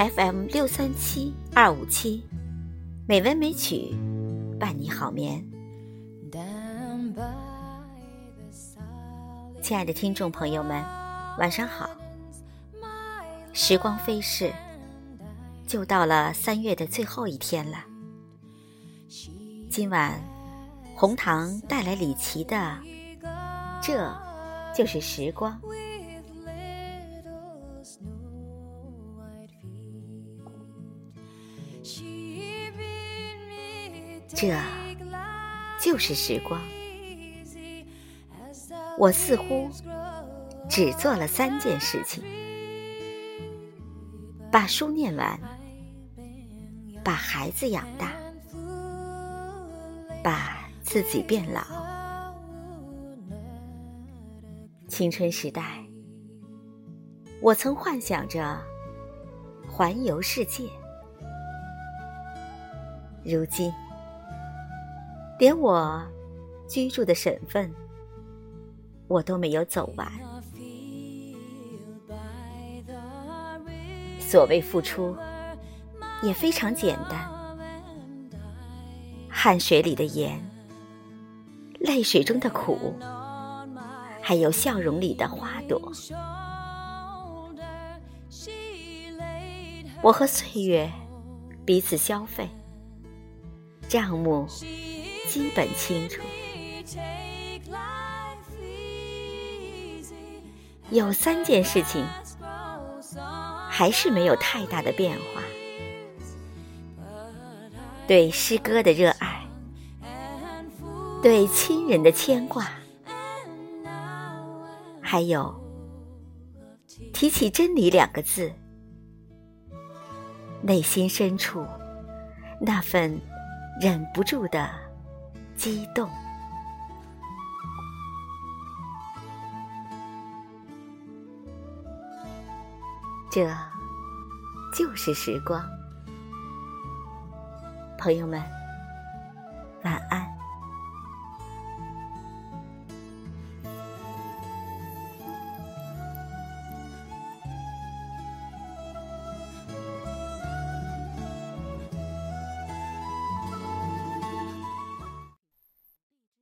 FM 六三七二五七，美文美曲，伴你好眠。亲爱的听众朋友们，晚上好。时光飞逝，就到了三月的最后一天了。今晚，红糖带来李琦的《这就是时光》。这就是时光。我似乎只做了三件事情：把书念完，把孩子养大，把自己变老。青春时代，我曾幻想着环游世界，如今。连我居住的省份，我都没有走完。所谓付出，也非常简单：汗水里的盐，泪水中的苦，还有笑容里的花朵。我和岁月彼此消费，账目。基本清楚，有三件事情还是没有太大的变化：对诗歌的热爱，对亲人的牵挂，还有提起“真理”两个字，内心深处那份忍不住的。激动，这就是时光。朋友们，晚安。